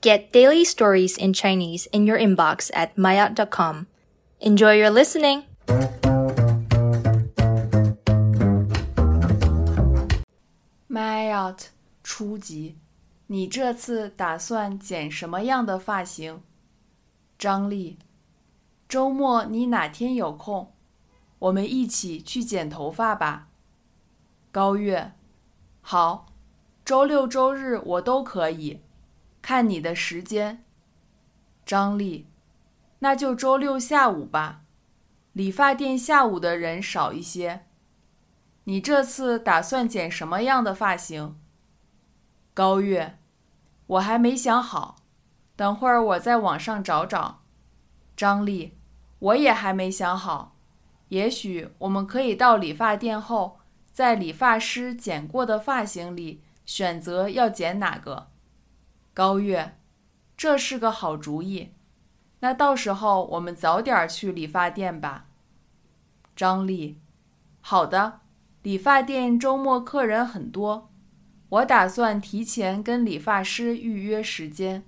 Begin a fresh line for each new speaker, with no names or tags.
Get daily stories in Chinese in your inbox at maya.com. Enjoy your listening!
Mayat 初级，你这次打算剪什么样的发型？张丽，周末你哪天有空？我们一起去剪头发吧。高月，好，周六周日我都可以， 看你的时间。张丽，那就周六下午吧，理发店下午的人少一些。你这次打算剪什么样的发型？高月，我还没想好，等会儿我在网上找找。张丽，我也还没想好，也许我们可以到理发店后，在理发师剪过的发型里选择要剪哪个。高月，这是个好主意，那到时候我们早点去理发店吧。张丽，好的。理发店周末客人很多，我打算提前跟理发师预约时间。